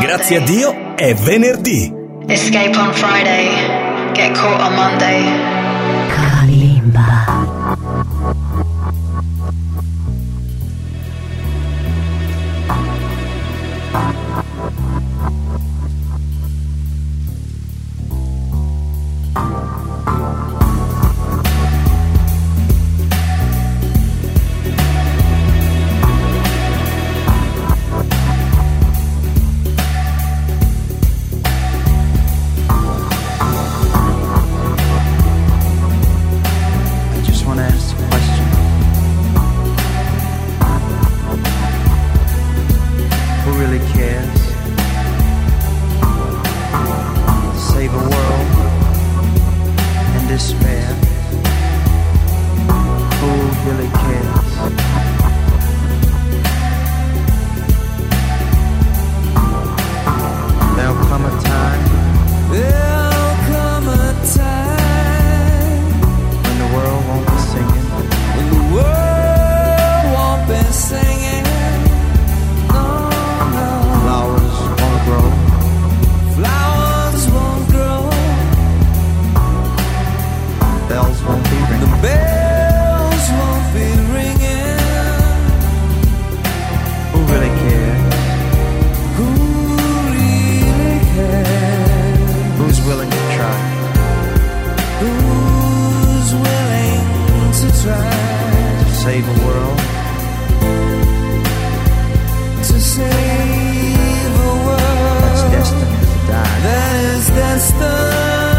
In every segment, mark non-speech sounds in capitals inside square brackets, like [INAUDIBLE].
Grazie a Dio è venerdì. Escape on Friday, get caught on Monday. Try to save a world? To save a world that's destined to die. That is destined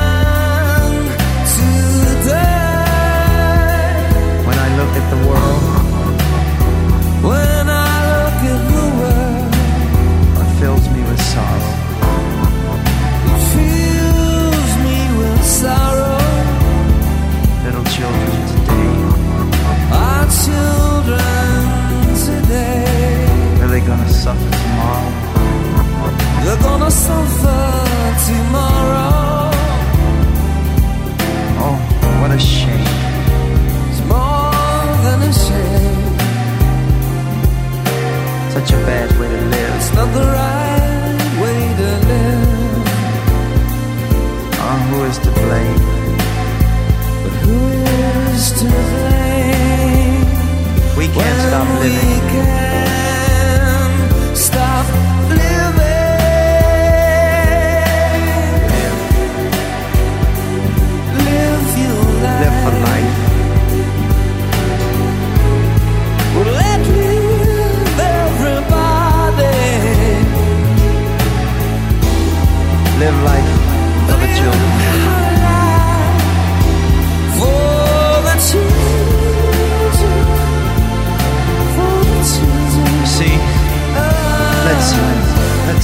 We can't stop living.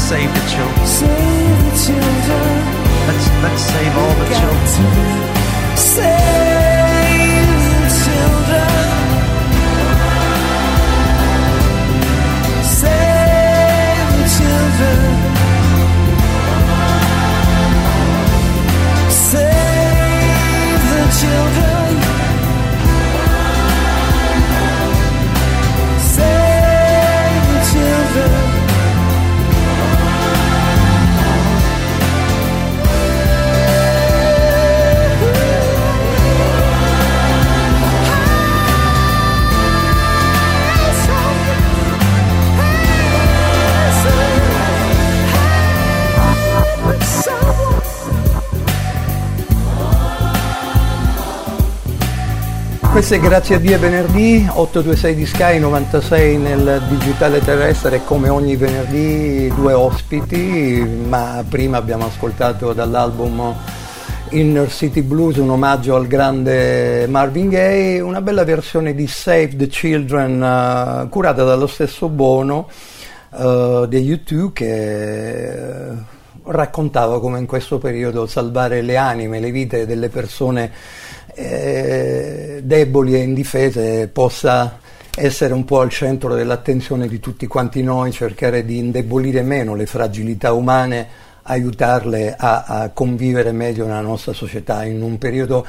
Save the children. See, let's save the children. Let's let's save all the children. Save Questo è Grazie a Dio venerdì, 826 di Sky, 96 nel digitale terrestre, come ogni venerdì due ospiti, ma prima abbiamo ascoltato dall'album Inner City Blues un omaggio al grande Marvin Gaye, una bella versione di Save the Children eh, curata dallo stesso Bono eh, degli U2 che raccontava come in questo periodo salvare le anime, le vite delle persone eh, deboli e indifese possa essere un po' al centro dell'attenzione di tutti quanti noi, cercare di indebolire meno le fragilità umane, aiutarle a, a convivere meglio nella nostra società. In un periodo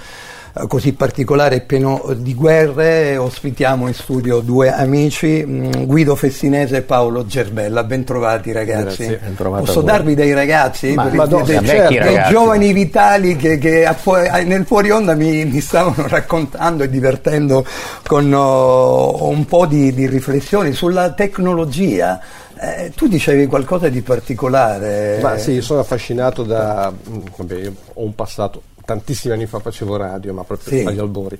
così particolare e pieno di guerre ospitiamo in studio due amici, mh, Guido Fessinese e Paolo Gerbella. Bentrovati ragazzi. Grazie, ben trovato Posso darvi dei ragazzi? Ma- Per- Madonna, dei, vecchi dei ragazzi. giovani vitali che, che a fu- a- nel fuori onda mi, mi stavano raccontando e divertendo con oh, un po' di, di riflessioni sulla tecnologia. Eh, tu dicevi qualcosa di particolare. Ma sì, sono affascinato da... mm, Vabbè, io ho un passato, tantissimi anni fa facevo radio, ma proprio Sì. agli albori.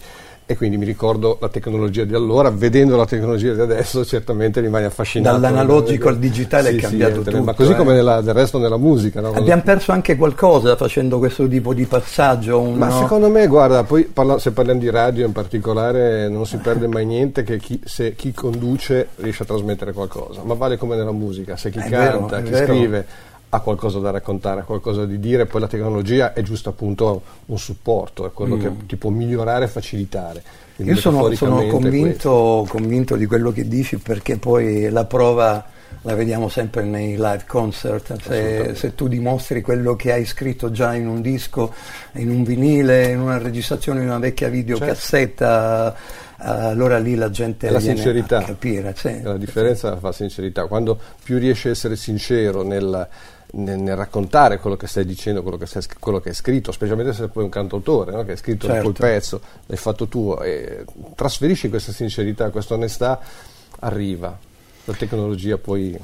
E quindi mi ricordo la tecnologia di allora, vedendo la tecnologia di adesso, certamente rimani affascinato. Dall'analogico al digitale è Sì, sì, cambiato è- tutto, Ma così eh. come nella- del resto nella musica. no? Abbiamo perso anche qualcosa facendo questo tipo di passaggio. un- Ma secondo me, guarda, poi parla- se parliamo di radio in particolare, non si perde mai niente che chi, se chi conduce riesce a trasmettere qualcosa, ma vale come nella musica, se chi È vero, canta, è chi vero. scrive ha qualcosa da raccontare, ha qualcosa di dire, poi la tecnologia è giusto appunto un supporto, è quello che ti può migliorare e facilitare. Quindi Mm. Io sono, sono convinto, convinto di quello che dici perché poi la prova la vediamo sempre nei live concert. Se, se tu dimostri quello che hai scritto già in un disco, in un vinile, in una registrazione di una vecchia videocassetta, eh, allora lì la gente È la sincerità. capire. sì. La differenza fa sincerità. Quando più riesci a essere sincero nel, nel- nel raccontare quello che stai dicendo, quello che, stai- quello che hai scritto, specialmente se poi un cantautore no? che hai scritto Certo. pezzo, l'hai fatto tuo, e trasferisci questa sincerità, questa onestà, arriva. La tecnologia poi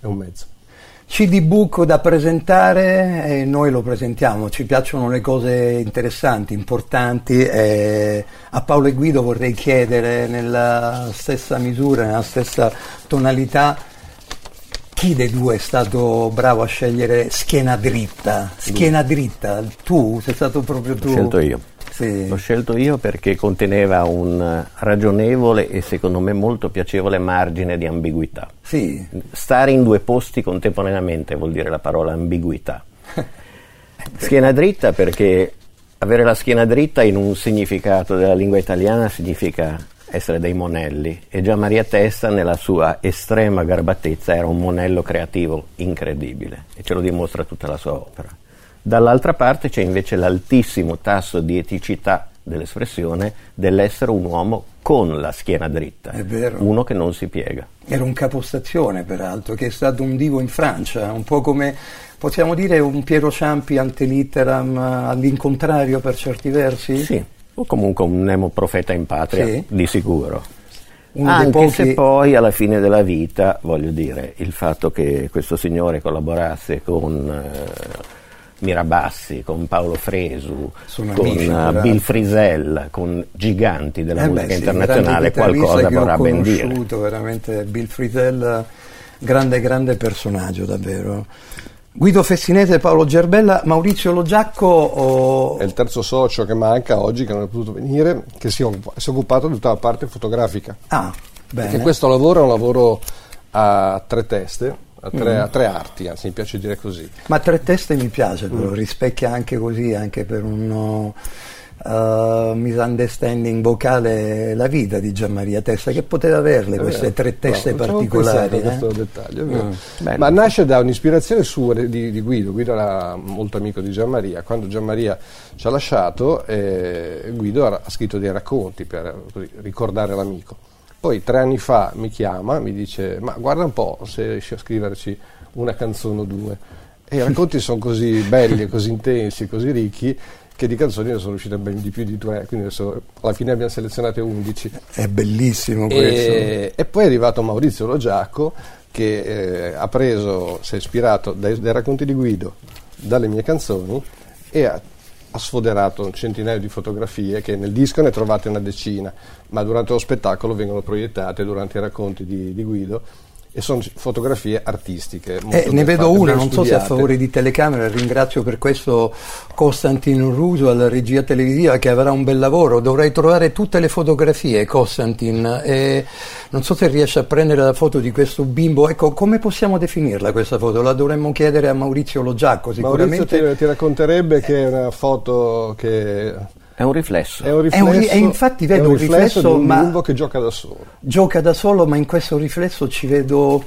è un mezzo. CD book da presentare e noi lo presentiamo, ci piacciono le cose interessanti, importanti. e a Paolo e Guido vorrei chiedere nella stessa misura, nella stessa tonalità, chi dei due è stato bravo a scegliere schiena dritta? Schiena dritta, tu? Sei stato proprio tu? L'ho scelto io. Sì. L'ho scelto io perché conteneva un ragionevole e secondo me molto piacevole margine di ambiguità. Sì. Stare in due posti contemporaneamente vuol dire la parola ambiguità. [LAUGHS] Schiena dritta perché avere la schiena dritta in un significato della lingua italiana significa essere dei monelli e già Maria Testa nella sua estrema garbatezza era un monello creativo incredibile e ce lo dimostra tutta la sua opera. Dall'altra parte c'è invece l'altissimo tasso di eticità dell'espressione dell'essere un uomo con la schiena dritta, È vero. uno che non si piega. Era un capostazione, peraltro, che è stato un divo in Francia, un po' come possiamo dire un Piero Ciampi antelitteram eh, all'incontrario per certi versi? Sì, o comunque un nemo profeta in patria, Sì. di sicuro. Uno Anche pochi- se poi alla fine della vita, voglio dire, il fatto che questo signore collaborasse con eh, Mirabassi, con Paolo Fresu, Sono con amici. Bill Frisell, con giganti della Eh beh, musica sì, internazionale, qualcosa ho vorrà ben dire. conosciuto, veramente Bill Frisell, grande, grande personaggio davvero. Guido Fessinese, Paolo Gerbella, Maurizio Logiacco, oh, È il terzo socio che manca oggi, che non è potuto venire, che si, è occupato di tutta la parte fotografica. ah, Perché bene. questo lavoro è un lavoro a tre teste, a tre, Mm. a tre arti, anzi mi piace dire così. Ma tre teste mi piace, Mm. però rispecchia anche così, anche per un uh, misunderstanding vocale la vita di Gianmaria Testa, che poteva averle queste tre teste No, particolari. eh? questo dettaglio. Mm. Ma nasce da un'ispirazione sua di, di Guido. Guido era molto amico di Gianmaria. Quando Gianmaria ci ha lasciato, eh, Guido ha, scritto dei racconti per ricordare l'amico. Poi tre anni fa mi chiama, mi dice: Ma guarda un po' se riesci a scriverci una canzone o due. E i racconti sono così belli, così intensi, così ricchi che di canzoni ne sono uscite ben di più di due, quindi adesso alla fine abbiamo selezionate 11. È bellissimo questo. E, e poi è arrivato Maurizio Logiacco che eh, ha preso, si è ispirato dai, dai racconti di Guido, dalle mie canzoni e ha, ha sfoderato un centinaio di fotografie che nel disco ne trovate una decina, ma durante lo spettacolo vengono proiettate durante i racconti di, di Guido e sono fotografie artistiche. Eh, ne vedo una, non so se a studiate. favore di telecamera, ringrazio per questo Costantin Ruso alla regia televisiva che avrà un bel lavoro, dovrei trovare tutte le fotografie Costantin, e non so se riesce a prendere la foto di questo bimbo, ecco come possiamo definirla questa foto? La dovremmo chiedere a Maurizio Maurizio sicuramente. ti, ti racconterebbe che è una foto che È un riflesso. è un È un ri- riflesso, e infatti vedo è un riflesso, riflesso, di un ma- bimbo che gioca da solo. Gioca da solo ma in questo riflesso ci vedo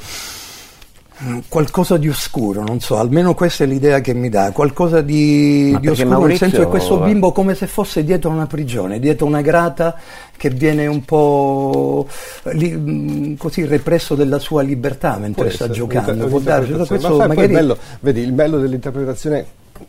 Mm, Qualcosa di oscuro, non so, almeno questa è l'idea che mi dà, qualcosa di, di oscuro, nel senso che Maurizio- questo bimbo come se fosse dietro una prigione, dietro una grata che viene un po' li- mm, così represso della sua libertà mentre Può sta essere, giocando, può darsi, questo Ma sai, poi magari... il bello, vedi, il bello dell'interpretazione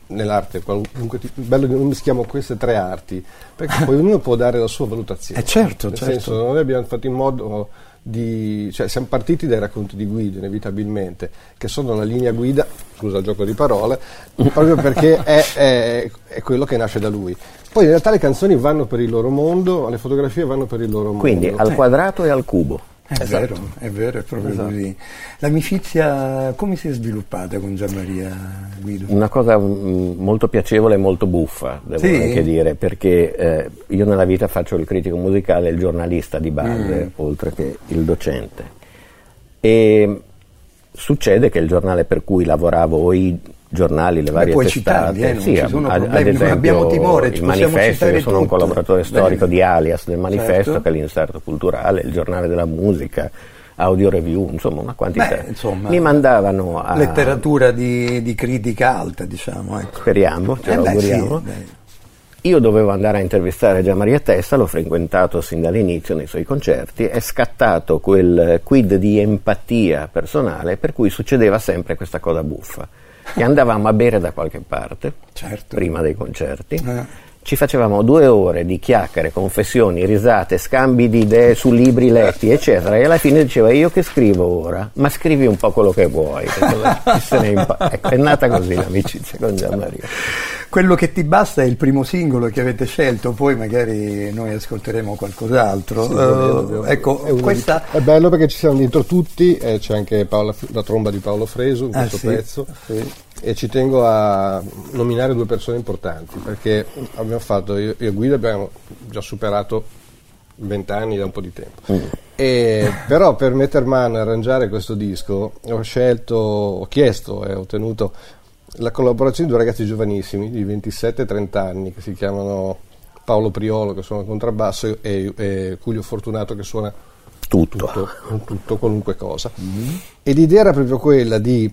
nell'arte, qualunque tipo- il bello di noi mischiamo queste tre arti, perché poi ognuno può dare la sua valutazione. Eh, certo, Nel certo. senso, noi abbiamo fatto in modo di... cioè siamo partiti dai racconti di Guido, inevitabilmente, che sono la linea guida, scusa il gioco di parole, proprio perché è, è- è quello che nasce da lui. Poi in realtà le canzoni vanno per il loro mondo, le fotografie vanno per il loro Quindi mondo. al quadrato e al cubo. È Esatto. vero, è vero, è proprio così. L'amicizia come si è sviluppata con Gianmaria Guido? Una cosa mm, molto piacevole e molto buffa, devo Sì? anche dire, perché eh, io nella vita faccio il critico musicale il giornalista di base, Mm. oltre che il docente. E succede che il giornale per cui lavoravo o i giornali, le varie puoi testate, citarli, eh, non sì, ci sono ad, problemi, ad non esempio abbiamo timore, ci il manifesto, io sono un tutto. collaboratore storico Bene. di Alias del manifesto, Certo. che è l'inserto culturale, il giornale della musica, audio review, insomma una quantità. Beh, insomma, Mi mandavano a... Letteratura di, di critica alta, diciamo. Ecco. Speriamo, ce Eh lo beh, sì. Io dovevo andare a intervistare Gianmaria Testa, l'ho frequentato sin dall'inizio nei suoi concerti, è scattato quel quid di empatia personale per cui succedeva sempre questa cosa buffa. Che andavamo a bere da qualche parte, Certo. prima dei concerti, Eh. ci facevamo due ore di chiacchiere, confessioni, risate, scambi di idee su libri letti, eccetera, e alla fine diceva io che scrivo ora, ma scrivi un po' quello che vuoi. se ne impa- ecco, è nata così l'amicizia con Gianmaria. Quello che ti basta è il primo singolo che avete scelto, poi magari noi ascolteremo qualcos'altro. Sì, Eh, dobbiamo- dobbiamo- ecco, è di- questa... è bello perché ci siamo dentro tutti, e c'è anche Paola- la tromba di Paolo Fresu in Ah, questo sì, pezzo. sì. E ci tengo a nominare due persone importanti perché abbiamo fatto, io, io e Guido abbiamo già superato vent'anni da un po' di tempo. E, però per metter mano e arrangiare questo disco ho scelto, ho chiesto e ho ottenuto la collaborazione di due ragazzi giovanissimi di 27-30 anni che si chiamano Paolo Priolo che suona il contrabbasso e, e Culio Fortunato che suona Tutto. tutto, tutto, qualunque cosa. E l'idea era proprio quella di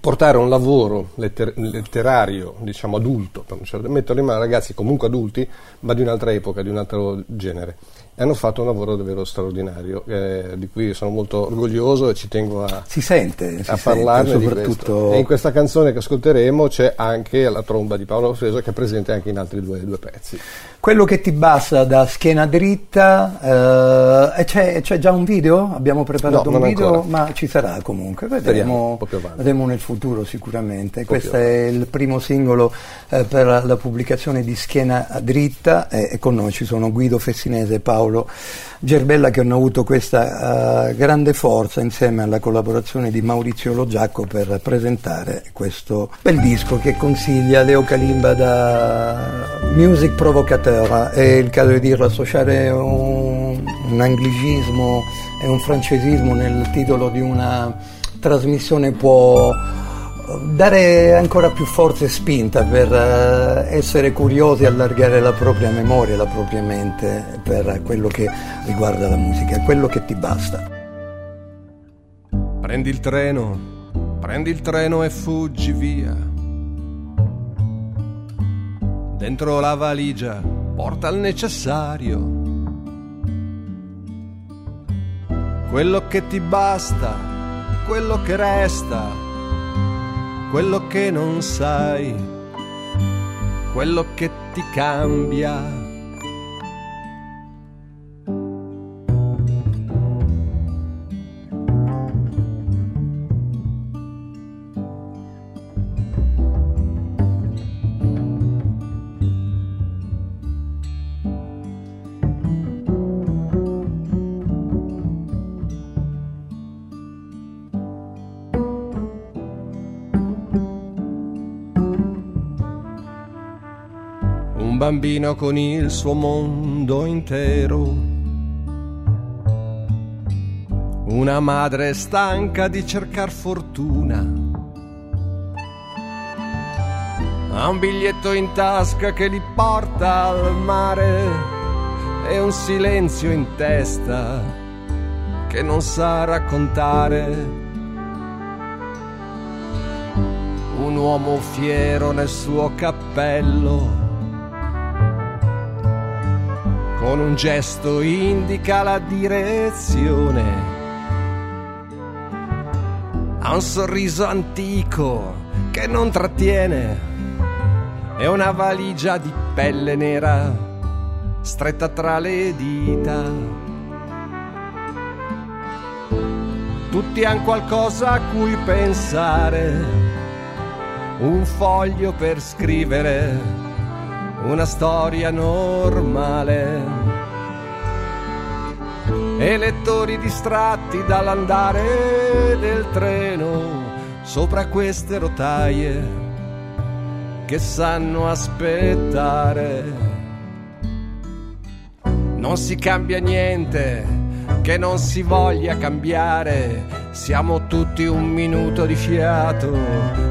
portare un lavoro letter- letterario, diciamo adulto, per un certo- metterlo in mano a ragazzi comunque adulti, ma di un'altra epoca, di un altro genere. Hanno fatto un lavoro davvero straordinario, eh, di cui sono molto orgoglioso e ci tengo a, Si sente, si a sente, parlarne di soprattutto... E in questa canzone che ascolteremo c'è anche la tromba di Paolo Freso che è presente anche in altri due, due pezzi. Quello che ti basta da schiena dritta, eh, c'è, c'è già un video? Abbiamo preparato No, un video, ancora. ma ci sarà comunque, vedremo, vedremo nel futuro sicuramente. Questo è il primo singolo eh, per la pubblicazione di Schiena dritta e, e con noi ci sono Guido Fessinese e Paolo Gerbella che hanno avuto questa eh, grande forza insieme alla collaborazione di Maurizio Logiacco per presentare questo bel disco che consiglia Leo Kalimba da Music Provocateur, è il caso di dirlo, associare un, un anglicismo e un francesismo nel titolo di una trasmissione può dare ancora più forza e spinta per eh, essere curiosi e allargare la propria memoria, la propria mente per quello che riguarda la musica, quello che ti basta. Prendi il treno, prendi il treno e fuggi via. Dentro la valigia porta il necessario. Quello che ti basta, quello che resta, quello che non sai, quello che ti cambia. Bambino con il suo mondo intero. Una madre stanca di cercar fortuna. Ha un biglietto in tasca che li porta al mare e un silenzio in testa che non sa raccontare. un uomo fiero nel suo cappello. Con un gesto indica la direzione. Ha un sorriso antico che non trattiene e una valigia di pelle nera stretta tra le dita. Tutti hanno qualcosa a cui pensare, un foglio per scrivere, una storia normale. E lettori distratti dall'andare del treno sopra queste rotaie che sanno aspettare. Non si cambia niente, che non si voglia cambiare. Siamo tutti un minuto di fiato,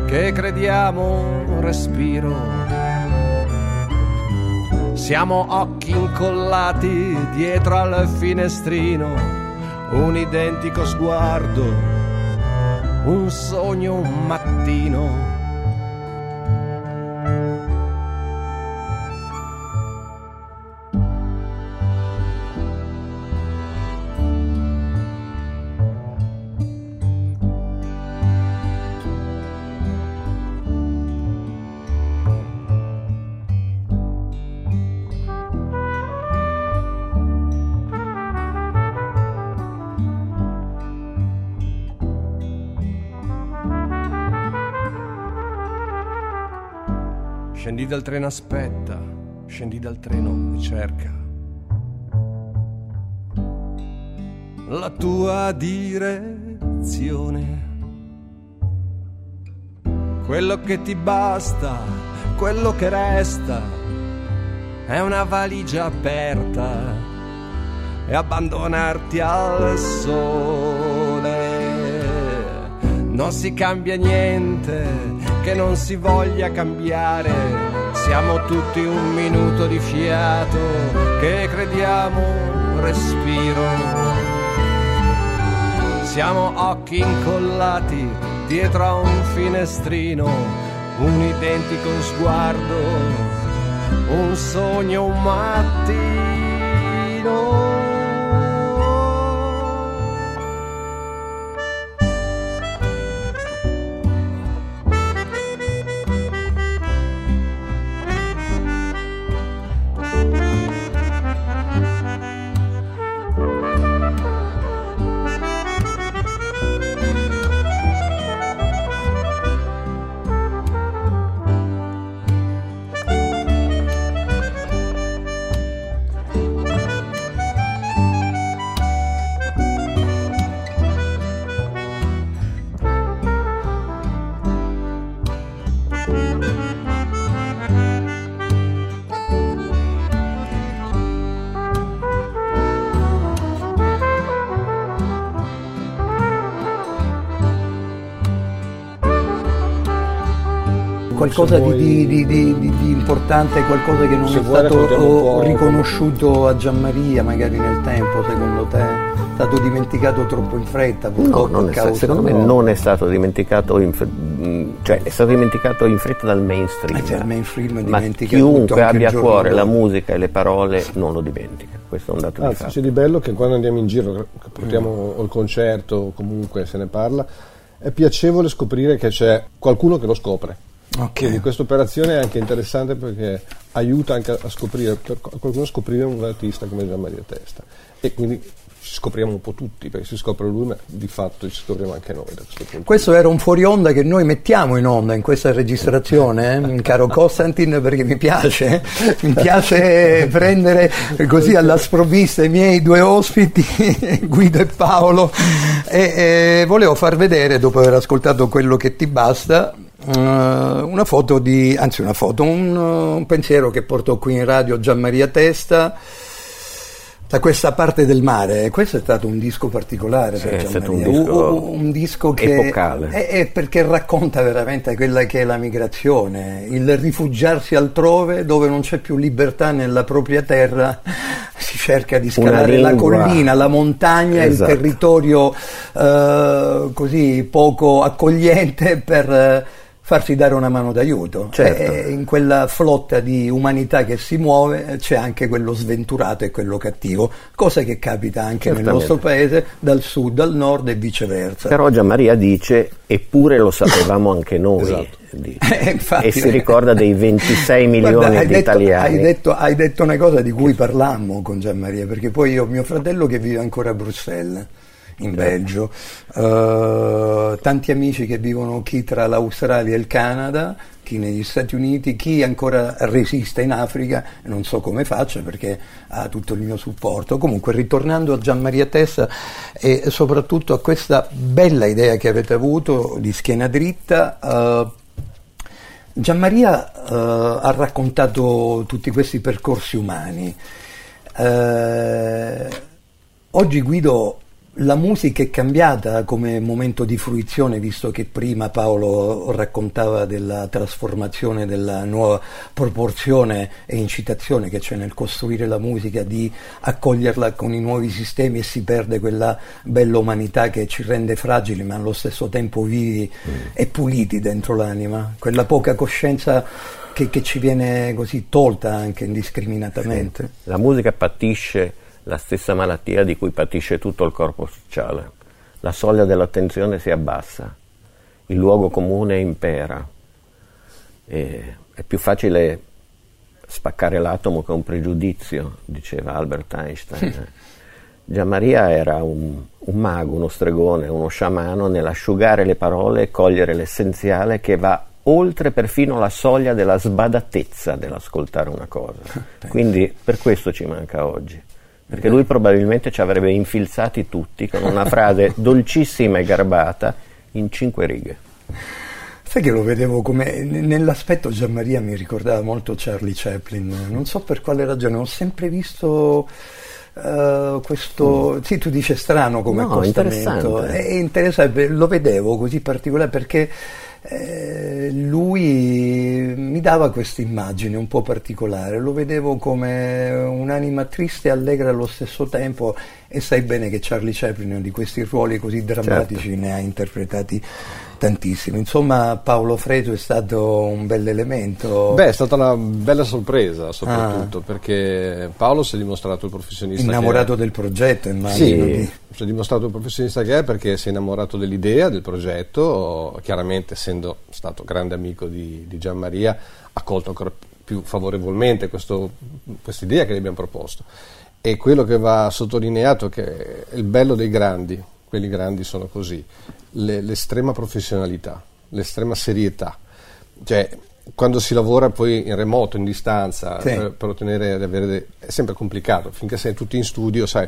che crediamo un respiro. Siamo occhi incollati dietro al finestrino, un identico sguardo, un sogno, un mattino. Dal treno, aspetta. Scendi dal treno e cerca. La tua direzione. Quello che ti basta, quello che resta, è una valigia aperta e abbandonarti al sole. Non si cambia niente che non si voglia cambiare. Siamo tutti un minuto di fiato che crediamo respiro. Siamo occhi incollati dietro a un finestrino, un identico sguardo, un sogno, un mattino. Qualcosa vuoi- di, di- di- di- di importante, qualcosa che non Se è vuoi stato riconosciuto a Gianmaria magari nel tempo, secondo te? È stato dimenticato troppo in fretta, No, non è stato- secondo me no. non è stato dimenticato in, fr- mh, cioè è stato dimenticato in fretta dal mainstream. Eh, cioè, il mainstream ma chiunque abbia a cuore la musica e le parole non lo dimentica. Questo è un dato di Anzi, fatto. c'è di bello che quando andiamo in giro, che portiamo il concerto o comunque se ne parla, è piacevole scoprire che c'è qualcuno che lo scopre. Ok. Quindi questa operazione è anche interessante perché aiuta anche a scoprire, per qualcuno a scoprire un artista come Gian Maria Testa. E quindi ci scopriamo un po' tutti, perché si scopre lui, ma di fatto ci scopriamo anche noi da questo punto. Questo era un fuori onda che noi mettiamo in onda in questa registrazione, eh, [LAUGHS] caro Costantin, perché mi piace, [LAUGHS] mi piace prendere così alla sprovvista i miei due ospiti, [LAUGHS] Guido e Paolo, e, e volevo far vedere, dopo aver ascoltato quello che ti basta, eh, una foto di, anzi una foto, un, un pensiero che porto qui in radio Gianmaria Testa. Da questa parte del mare, questo è stato un disco particolare Sì, per è stato un disco un disco che epocale. è, è perché racconta veramente quella che è la migrazione, il rifugiarsi altrove dove non c'è più libertà nella propria terra, [LAUGHS] si cerca di scalare la collina, la montagna, Esatto. il territorio eh, così poco accogliente per, eh, farsi dare una mano d'aiuto. Certo. E in quella flotta di umanità che si muove c'è anche quello sventurato e quello cattivo, cosa che capita anche nel Certamente. nostro paese dal sud al nord e viceversa. Però Gianmaria dice, eppure lo sapevamo anche noi. Esatto. [LAUGHS] Eh, infatti- e si ricorda dei 26 milioni Guarda, di detto, italiani. Hai detto, hai detto una cosa di cui parlammo con Gianmaria, perché poi io ho mio fratello che vive ancora a Bruxelles, in Belgio, eh, tanti amici che vivono chi tra l'Australia e il Canada, chi negli Stati Uniti, chi ancora resiste in Africa, non so come faccia perché ha tutto il mio supporto. Comunque, ritornando a Gianmaria Tessa e soprattutto a questa bella idea che avete avuto di schiena dritta, eh, Gianmaria eh, ha raccontato tutti questi percorsi umani. Eh, oggi Guido, la musica è cambiata come momento di fruizione, visto che prima Paolo raccontava della trasformazione, della nuova proporzione e incitazione che c'è nel costruire la musica, di accoglierla con i nuovi sistemi e si perde quella bella umanità che ci rende fragili ma allo stesso tempo vivi e puliti dentro l'anima, quella poca coscienza che, che ci viene così tolta anche indiscriminatamente. La musica patisce la stessa malattia di cui patisce tutto il corpo sociale. La soglia dell'attenzione si abbassa, il luogo comune impera. E è più facile spaccare l'atomo che un pregiudizio, diceva Albert Einstein. Gianmaria era un, un mago, uno stregone, uno sciamano nell'asciugare le parole e cogliere l'essenziale che va oltre perfino la soglia della sbadatezza dell'ascoltare una cosa. [LAUGHS] Quindi per questo ci manca oggi. Perché lui probabilmente ci avrebbe infilzati tutti con una frase [LAUGHS] dolcissima e garbata in cinque righe. Sai che lo vedevo come nell'aspetto Gianmaria mi ricordava molto Charlie Chaplin, non so per quale ragione, ho sempre visto eh, questo, sì tu dici strano come No, accostamento, interessante. è interessante, lo vedevo così particolare perché eh, lui mi dava questa immagine un po' particolare, lo vedevo come un'anima triste e allegra allo stesso tempo e sai bene che Charlie Chaplin di questi ruoli così drammatici Certo. ne ha interpretati tantissimi. Insomma Paolo Freto è stato un bel elemento. Beh, è stata una bella sorpresa, soprattutto perché Paolo si è dimostrato il professionista. innamorato del progetto, immagino. Sì, di- si è dimostrato il professionista che è perché si è innamorato dell'idea, del progetto, chiaramente essendo stato grande amico di, di Gianmaria, ha colto ancora più favorevolmente questo- quest'idea che gli abbiamo proposto. E quello che va sottolineato è che è il bello dei grandi, quelli grandi sono così, le- l'estrema professionalità, l'estrema serietà. Cioè, quando si lavora poi in remoto, in distanza, Sì. per, per ottenere, ad avere de- è sempre complicato, finché sei tutti in studio, sai,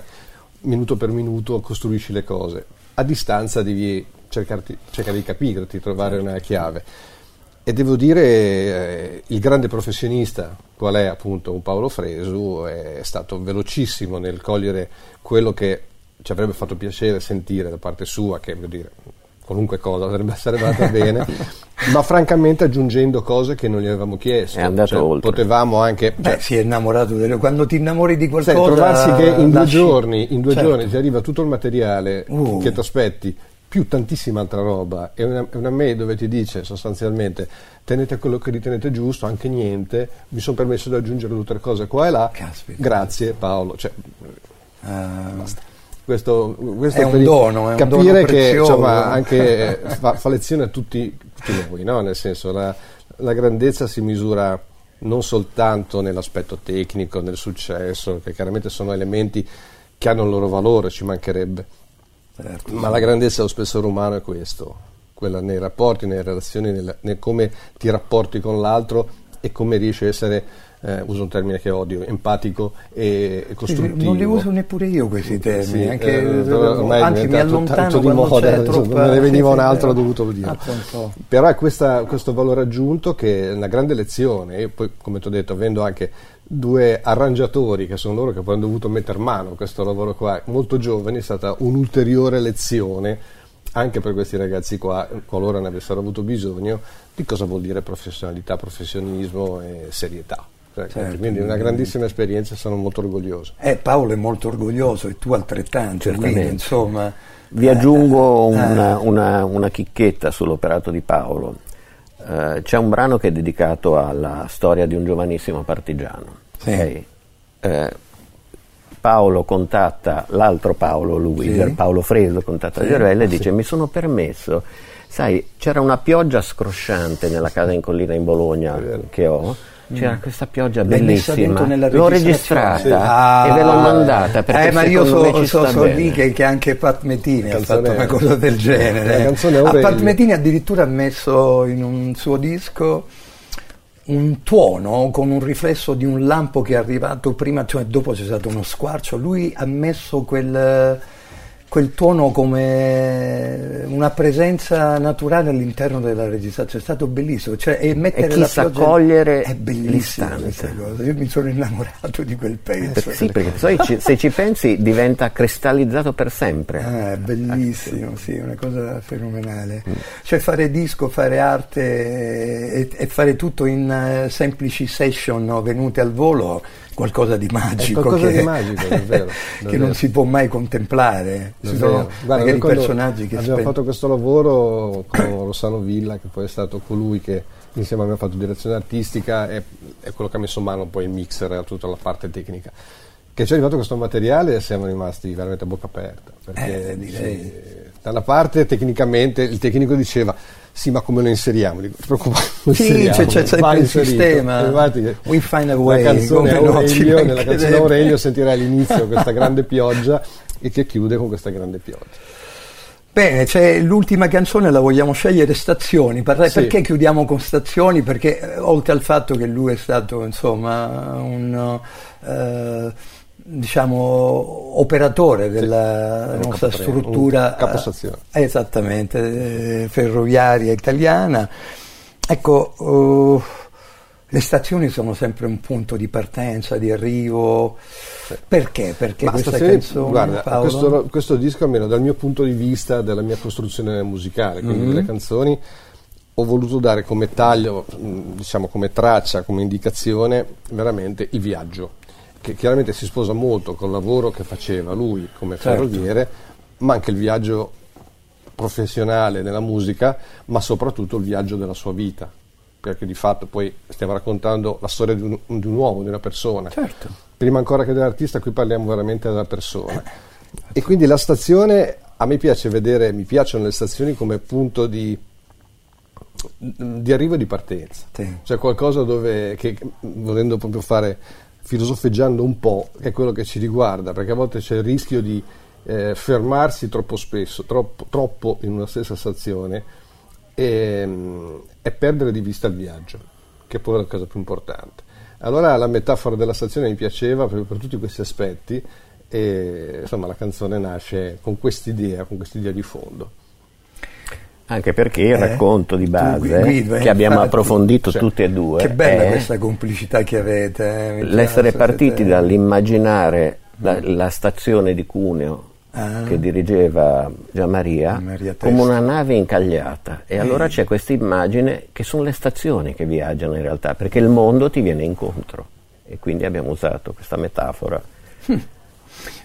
minuto per minuto costruisci le cose. A distanza devi cercarti- cercare di capirti, trovare una chiave. E devo dire, eh, il grande professionista, qual è appunto un Paolo Fresu, è stato velocissimo nel cogliere quello che ci avrebbe fatto piacere sentire da parte sua, che vuol dire qualunque cosa essere andata bene, [LAUGHS] ma francamente aggiungendo cose che non gli avevamo chiesto. È andato Cioè, oltre. Potevamo anche... Beh, cioè, si è innamorato delle... quando ti innamori di qualcosa. trovarsi che in due lasci- giorni, in due Certo. giorni ti arriva tutto il materiale Uh. che ti aspetti, più tantissima altra roba, e una, una mail dove ti dice sostanzialmente tenete quello che ritenete giusto, anche niente, mi sono permesso di aggiungere tutte le cose qua e là, Caspita. grazie Paolo. Cioè, Ah, questo, questo È un dono, è un capire dono che prezioso. insomma, anche eh, fa, fa lezione a tutti, tutti noi, no? nel senso la, la grandezza si misura non soltanto nell'aspetto tecnico, nel successo, che chiaramente sono elementi che hanno il loro valore, ci mancherebbe, certo. ma la grandezza dello spessore umano è questo, quella nei rapporti, nelle relazioni, nel, nel come ti rapporti con l'altro e come riesci a essere, eh, uso un termine che odio, empatico e, e costruttivo. non li uso neppure io questi termini, Sì, anche, eh, anzi mi allontano di moda, troppa... ne veniva [LAUGHS] un altro, ho dovuto dire. Appunto. Però è questa- questo valore aggiunto che è una grande lezione. Io poi, come ti ho detto, avendo anche due arrangiatori che sono loro che poi hanno dovuto mettere mano a questo lavoro qua, molto giovani, è stata un'ulteriore lezione anche per questi ragazzi qua, qualora ne avessero avuto bisogno, di cosa vuol dire professionalità, professionismo e serietà. Cioè, Certo. Quindi una grandissima esperienza e sono molto orgoglioso. Eh, Paolo è molto orgoglioso e tu altrettanto, Certamente. quindi insomma... Vi eh, aggiungo eh, una, una- una chicchetta sull'operato di Paolo. eh, c'è un brano che è dedicato alla storia di un giovanissimo partigiano. Sì. ok? Eh, Paolo contatta l'altro Paolo, lui, Sì. Paolo Fredo contatta Sì, Gervella e sì. dice mi sono permesso, sai c'era una pioggia scrosciante nella casa in collina in Bologna che ho, c'era questa pioggia Mm. Bellissima, dentro nella l'ho registrata Sì. e ve l'ho Ah. mandata perché eh, ma io so, ci so, sta so bene. lì che, che anche Pat Metini ha fatto una cosa del genere. A Aurelio. Pat Metini addirittura ha messo in un suo disco un tuono con un riflesso di un lampo che è arrivato prima, cioè dopo c'è stato uno squarcio. Lui ha messo quel, quel tuono come una presenza naturale all'interno della registrazione. È stato bellissimo. Cioè, e mettere chi la sa pioggia- cogliere è cosa. Io mi sono innamorato di quel pezzo. Sì, perché ci- se ci pensi diventa cristallizzato per sempre. Ah, è bellissimo, sì, una cosa fenomenale. Cioè fare disco, fare arte e, e fare tutto in eh, semplici session no, venute al volo, qualcosa di magico. qualcosa che, di magico, davvero, [LAUGHS] che davvero. non si può mai contemplare. Ci sono Guarda, magari personaggi che abbiamo spe- fatto questo lavoro con Rossano Villa, che poi è stato colui che insieme abbiamo fatto direzione artistica e è quello che ha messo mano poi il mixer tutta la parte tecnica. Che ci è arrivato questo materiale e siamo rimasti veramente a bocca aperta. Perché Eh, direi. sì, da una parte tecnicamente il tecnico diceva sì ma come lo inseriamo? Dico, ti preoccupare, lo Sì, inseriamo, c'è- c'è va il sistema. E infatti, We find a la way, canzone no, ci Aurelio, [LAUGHS] nella canzone Aurelio sentirai all'inizio questa grande pioggia e che chiude con questa grande pioggia. Bene, c'è l'ultima canzone, la vogliamo scegliere Stazioni. Parla- Sì. Perché chiudiamo con Stazioni? Perché eh, oltre al fatto che lui è stato insomma un eh, diciamo operatore della un nostra capotreno, struttura capostazione. eh, esattamente eh, ferroviaria italiana. Ecco, eh, le stazioni sono sempre un punto di partenza, di arrivo. Perché? Perché Ma questa Stazioni, canzone, guarda, questo, questo disco almeno dal mio punto di vista, della mia costruzione musicale, quindi Mhm. delle canzoni, ho voluto dare come taglio, mh, diciamo come traccia, come indicazione, veramente il viaggio, che chiaramente si sposa molto col lavoro che faceva lui come Certo. ferroviere, ma anche il viaggio professionale nella musica, ma soprattutto il viaggio della sua vita, perché di fatto poi stiamo raccontando la storia di un, di un uomo, di una persona. Certo. Prima ancora che dell'artista, qui parliamo veramente della persona. E quindi la stazione, a me piace vedere, mi piacciono le stazioni come punto di, di arrivo e di partenza. Sì. Cioè qualcosa dove, che, volendo proprio fare, filosofeggiando un po', è quello che ci riguarda, perché a volte c'è il rischio di eh, fermarsi troppo spesso, troppo, troppo in una stessa stazione e, mm, e perdere di vista il viaggio, che poi è la cosa più importante. Allora la metafora della stazione mi piaceva proprio per tutti questi aspetti e insomma la canzone nasce con quest'idea, con quest'idea di fondo. Anche perché il Eh? racconto di base Guido, eh, che abbiamo infatti. approfondito Cioè, tutti e due Che bella è questa complicità che avete. eh, l'essere piace, partiti dall'immaginare la, la stazione di Cuneo Ah. che dirigeva Gianmaria Maria come una nave incagliata e allora c'è questa immagine che sono le stazioni che viaggiano in realtà perché il mondo ti viene incontro e quindi abbiamo usato questa metafora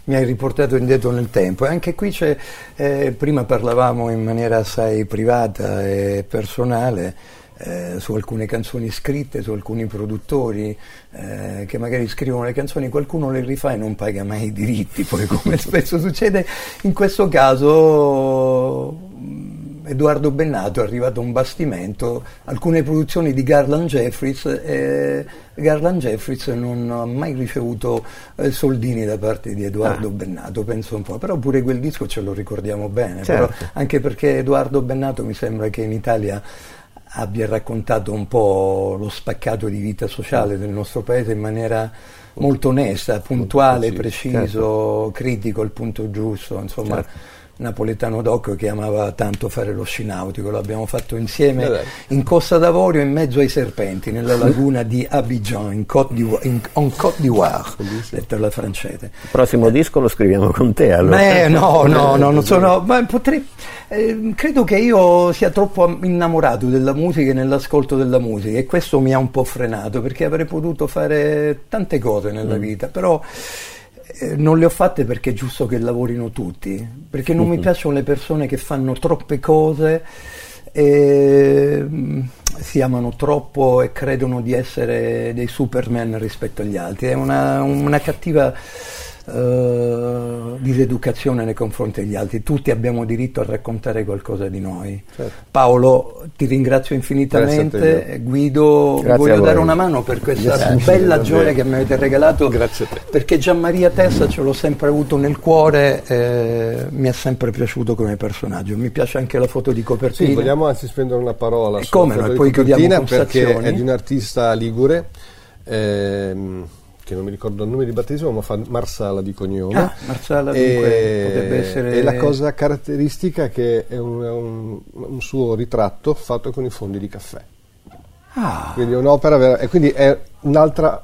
Mi hai riportato indietro nel tempo. E anche qui c'è, eh, prima parlavamo in maniera assai privata e personale eh, su alcune canzoni scritte, su alcuni produttori eh, che magari scrivono le canzoni, qualcuno le rifà e non paga mai i diritti, poi come spesso succede, in questo caso Edoardo Bennato è arrivato a un bastimento, alcune produzioni di Garland Jeffries e Garland Jeffries non ha mai ricevuto eh, soldini da parte di Edoardo Bennato, penso un po', però pure quel disco ce lo ricordiamo bene, Certo. anche perché Edoardo Bennato mi sembra che in Italia abbia raccontato un po' lo spaccato di vita sociale del nostro paese in maniera molto onesta, puntuale, preciso, preciso, critico, il punto giusto, insomma Certo. Napoletano doc che amava tanto fare lo sci nautico, l'abbiamo fatto insieme Eh dai. in Costa d'Avorio in mezzo ai serpenti, nella [LAUGHS] laguna di Abidjan, in Côte d'Ivoire, in, en Côte d'Ivoire detta alla francese. il prossimo disco lo scriviamo con te allora Beh, [LAUGHS] no, no, no, non sono. Ma potrei, eh, credo che io sia troppo am- innamorato della musica e nell'ascolto della musica e questo mi ha un po' frenato perché avrei potuto fare tante cose nella vita, però eh, non le ho fatte perché è giusto che lavorino tutti, perché non mi piacciono le persone che fanno troppe cose e mm, si amano troppo e credono di essere dei superman rispetto agli altri. È una, una cattiva eh, diseducazione nei confronti degli altri. Tutti abbiamo diritto a raccontare qualcosa di noi. Certo. Paolo, ti ringrazio infinitamente. Guido, Grazie voglio dare una mano per questa Grazie, bella gioia che mi avete regalato. Grazie a te. Perché Gianmaria Tessa ce l'ho sempre avuto nel cuore, eh, mi è sempre piaciuto come personaggio. Mi piace anche la foto di copertina. Sì, vogliamo anzi spendere una parola E come no, poi chiudiamo perché è di un artista ligure ehm, che non mi ricordo il nome di battesimo ma fa Marsala di cognome Ah, Marsala, dunque, potrebbe essere- e la cosa caratteristica è che è un, è un- un suo ritratto fatto con i fondi di caffè Ah, quindi è un'opera vera- e quindi è un'altra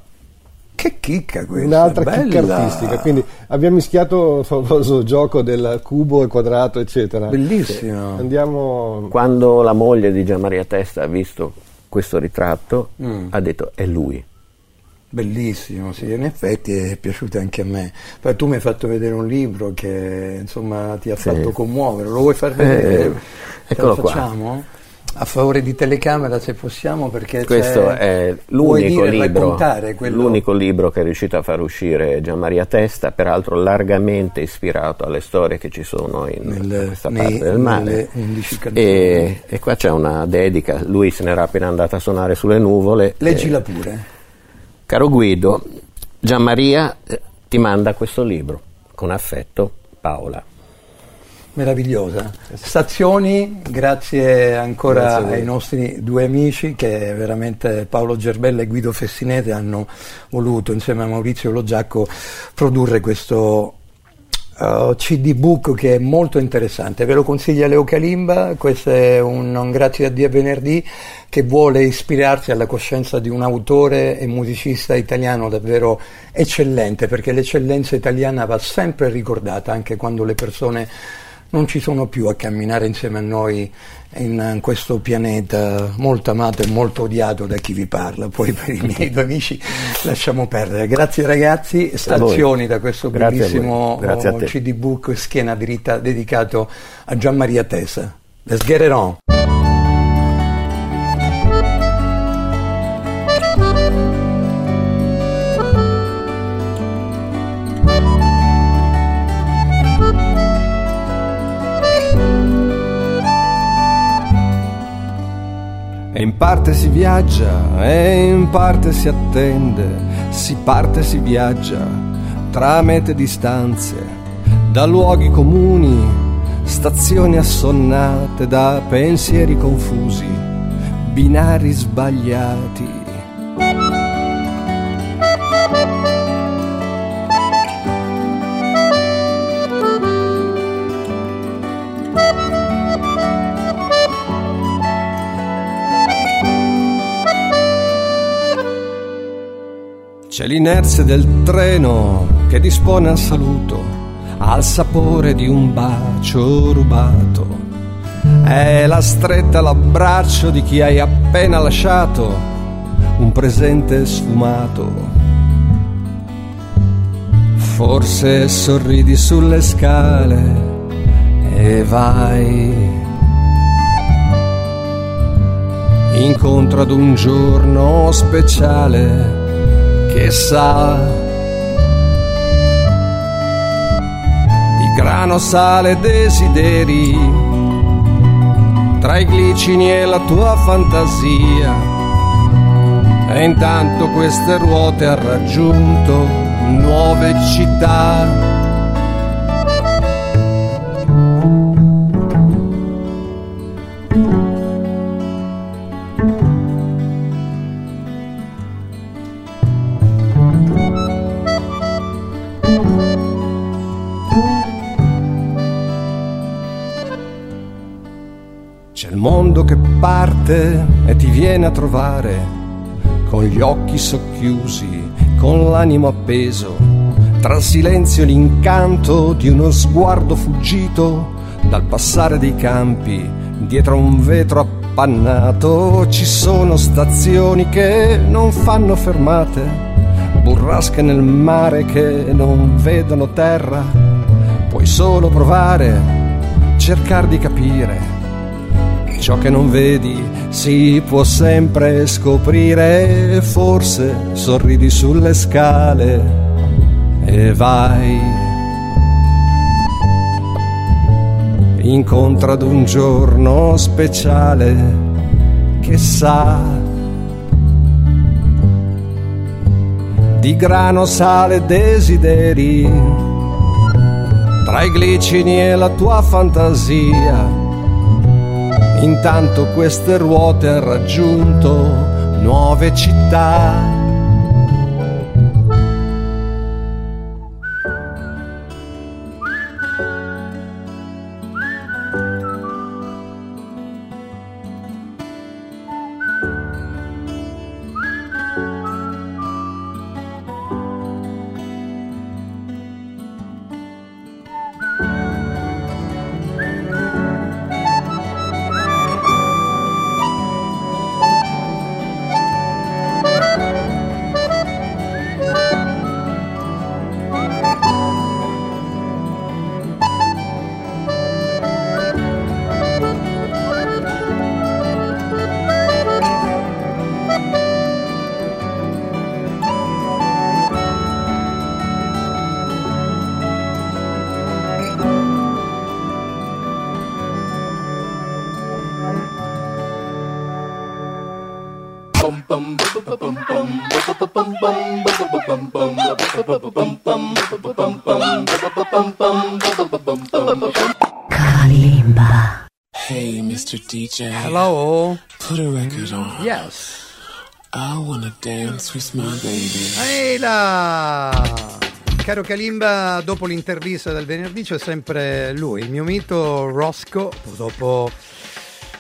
che chicca questa! un'altra bella. chicca artistica quindi abbiamo mischiato il famoso gioco del cubo e quadrato eccetera Bellissimo. andiamo Quando la moglie di Gianmaria Testa ha visto questo ritratto, Mm. ha detto è lui. Bellissimo, sì, in effetti è piaciuto anche a me. Poi tu mi hai fatto vedere un libro che insomma ti ha Sì. fatto commuovere, lo vuoi far vedere? Eh, eccolo lo qua. facciamo? A favore di telecamera se possiamo perché Questo è l'unico dire, libro, l'unico libro che è riuscito a far uscire Gianmaria Testa, peraltro largamente ispirato alle storie che ci sono in Nel- questa nei- parte del mare. nelle 11 canzoni. E, e qua c'è una dedica, lui se n'era appena andato a suonare sulle nuvole. Leggila Eh, pure. Caro Guido, Gianmaria eh, ti manda questo libro, con affetto Paola. Meravigliosa. Stazioni, grazie ancora Grazie ai nostri due amici che veramente Paolo Gerbella e Guido Fessinete hanno voluto insieme a Maurizio Logiacco produrre questo uh, CD book che è molto interessante. Ve lo consiglia Leo Calimba, questo è un, un grazie a Dio venerdì che vuole ispirarsi alla coscienza di un autore e musicista italiano davvero eccellente, perché l'eccellenza italiana va sempre ricordata anche quando le persone non ci sono più a camminare insieme a noi in questo pianeta molto amato e molto odiato da chi vi parla. Poi per i miei due amici [LAUGHS] lasciamo perdere. Grazie ragazzi, stazioni da questo Grazie bellissimo. CD book Schiena dritta dedicato a Gian Maria Tesa. Let's get it on. E in parte si viaggia e in parte si attende, si parte e si viaggia tra mete distanze, da luoghi comuni, stazioni assonnate, da pensieri confusi, binari sbagliati. C'è l'inerzia del treno che dispone al saluto, al sapore di un bacio rubato. È la stretta all'abbraccio di chi hai appena lasciato, un presente sfumato. Forse sorridi sulle scale e vai incontro ad un giorno speciale che sa di grano sale desideri tra i glicini e la tua fantasia. E intanto queste ruote ha raggiunto nuove città parte e ti viene a trovare, con gli occhi socchiusi, con l'animo appeso, tra il silenzio e l'incanto di uno sguardo fuggito dal passare dei campi, dietro un vetro appannato ci sono stazioni che non fanno fermate, burrasche nel mare che non vedono terra, puoi solo provare, cercare di capire Ciò che non vedi si può sempre scoprire, forse sorridi sulle scale e vai. Incontra ad un giorno speciale che sa di grano, sale, desideri, tra i glicini e la tua fantasia. Intanto queste ruote han raggiunto nuove città. DJ. Hello? Put a record on. Yes. I wanna dance with my baby. Ehi là! Caro Kalimba, dopo l'intervista del venerdì c'è sempre lui, il mio mito Roscoe, purtroppo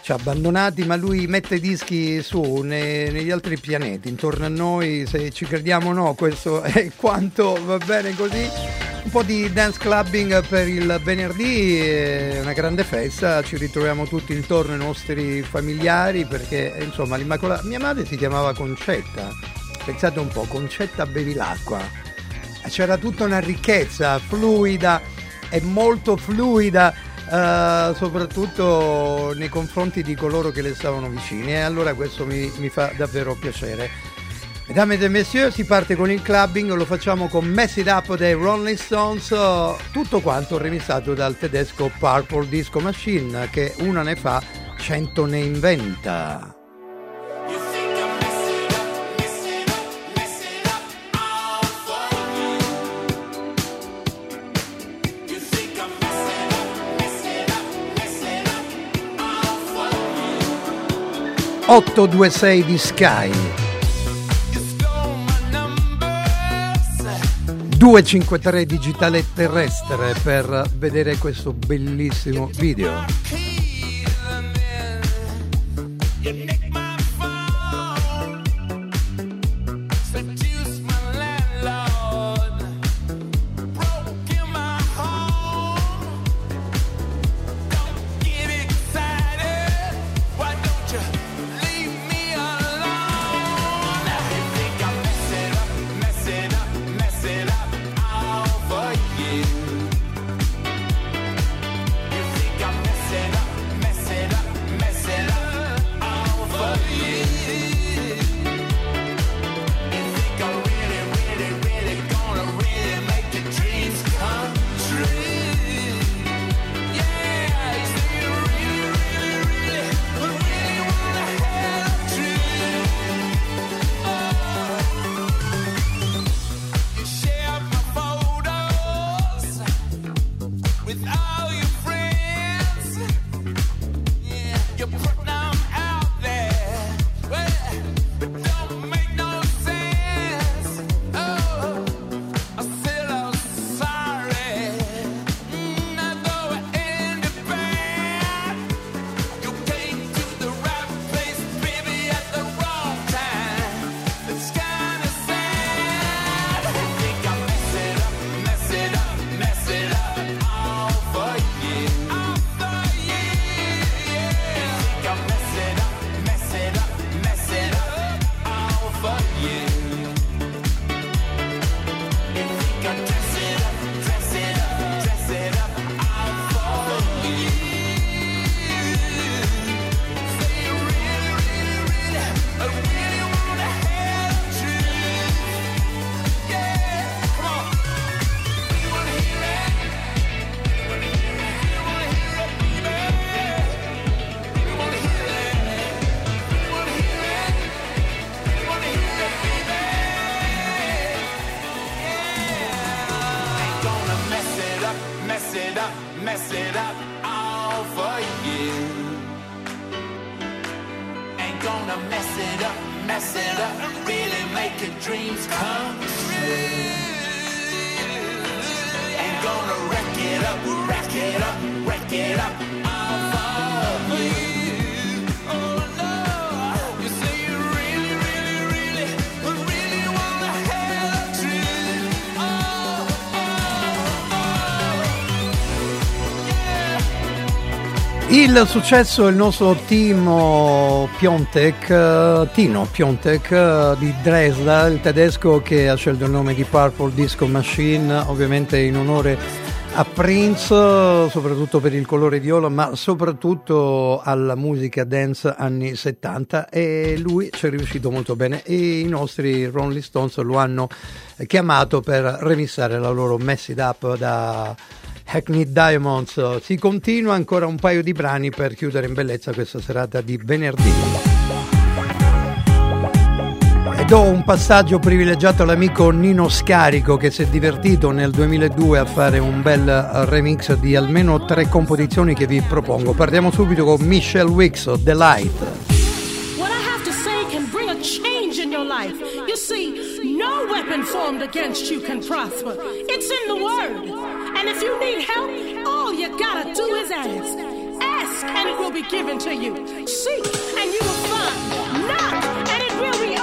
ci ha abbandonati, ma lui mette dischi su ne- negli altri pianeti, intorno a noi, se ci crediamo o no, questo è quanto va bene così. Un po' di dance clubbing per il venerdì, è una grande festa, ci ritroviamo tutti intorno ai nostri familiari perché insomma l'Immacolata... Mia madre si chiamava Concetta, pensate un po', Concetta Bevilacqua. C'era tutta una ricchezza fluida e molto fluida eh, soprattutto nei confronti di coloro che le stavano vicini e allora questo mi, mi fa davvero piacere Mesdames et messieurs, si parte con il clubbing, lo facciamo con Mess It Up dei Rolling Stones, tutto quanto remixato dal tedesco Purple Disco Machine che una ne fa, cento ne inventa. ...826 di Sky... 253 digitale terrestre per vedere questo bellissimo video. it up, mess it up, all for you. Ain't gonna mess it up, mess it up, really make your dreams come true. Ain't gonna wreck it up, wreck it up, wreck it up, all for you. Il successo del nostro Timo Piontek, eh, Tino Piontek eh, di Dresda, il tedesco che ha scelto il nome di Purple Disco Machine, ovviamente in onore a Prince, soprattutto per il colore viola, ma soprattutto alla musica dance anni 70 e lui ci è riuscito molto bene e i nostri Rolling Stones lo hanno chiamato per remissare la loro Mess It Up da Hackney Diamonds. Si continua ancora un paio di brani per chiudere in bellezza questa serata di venerdì. E do un passaggio privilegiato all'amico Nino Scarico che si è divertito nel 2002 a fare un bel remix di almeno tre composizioni che vi propongo. Partiamo subito con Michelle Wicks, The Light. What I have to say can bring a change in your life. You see, no weapon formed against you can prosper. It's in the Word. And if you need help, all you gotta do is ask. Ask, and it will be given to you. Seek, and you will find. Knock, and it will be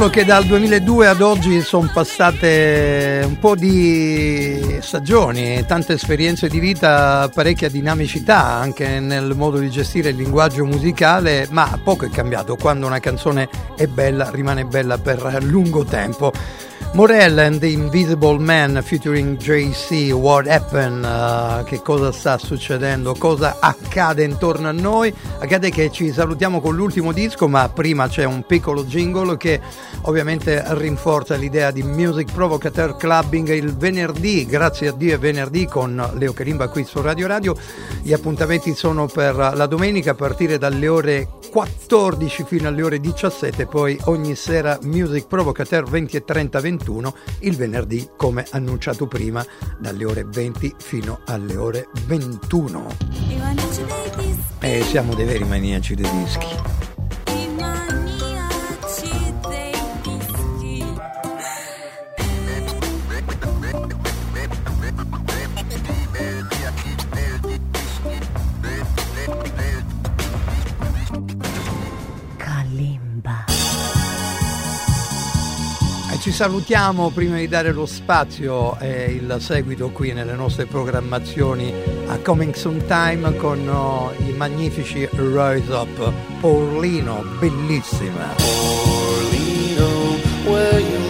dirlo che dal 2002 ad oggi sono passate un po' di stagioni, tante esperienze di vita, parecchia dinamicità anche nel modo di gestire il linguaggio musicale, ma poco è cambiato. Quando una canzone è bella, rimane bella per lungo tempo. Morel and the Invisible Man featuring JC, What Happened, uh, che cosa sta succedendo, cosa accade intorno a noi. Accade che ci salutiamo con l'ultimo disco, ma prima c'è un piccolo jingle che ovviamente rinforza l'idea di Music Provocateur Clubbing il venerdì, grazie a Dio è venerdì con Leo Carimba qui su Radio Radio. Gli appuntamenti sono per la domenica a partire dalle ore 14 fino alle ore 17, poi ogni sera Music Provocateur 20 e 30 21, il venerdì come annunciato prima dalle ore 20 fino alle ore 21. E siamo dei veri maniaci dei dischi. Ci salutiamo prima di dare lo spazio e il seguito qui nelle nostre programmazioni a Coming Soon Time con oh, i magnifici Rise Up. Paulino, bellissima. Where